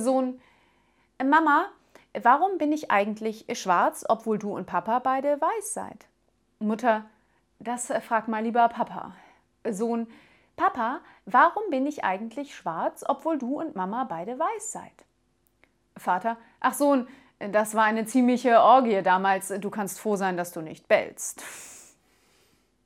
Sohn, Mama, warum bin ich eigentlich schwarz, obwohl du und Papa beide weiß seid? Mutter, das äh, frag mal lieber Papa. Sohn, Papa, warum bin ich eigentlich schwarz, obwohl du und Mama beide weiß seid? Vater, ach Sohn, das war eine ziemliche Orgie damals, du kannst froh sein, dass du nicht bellst.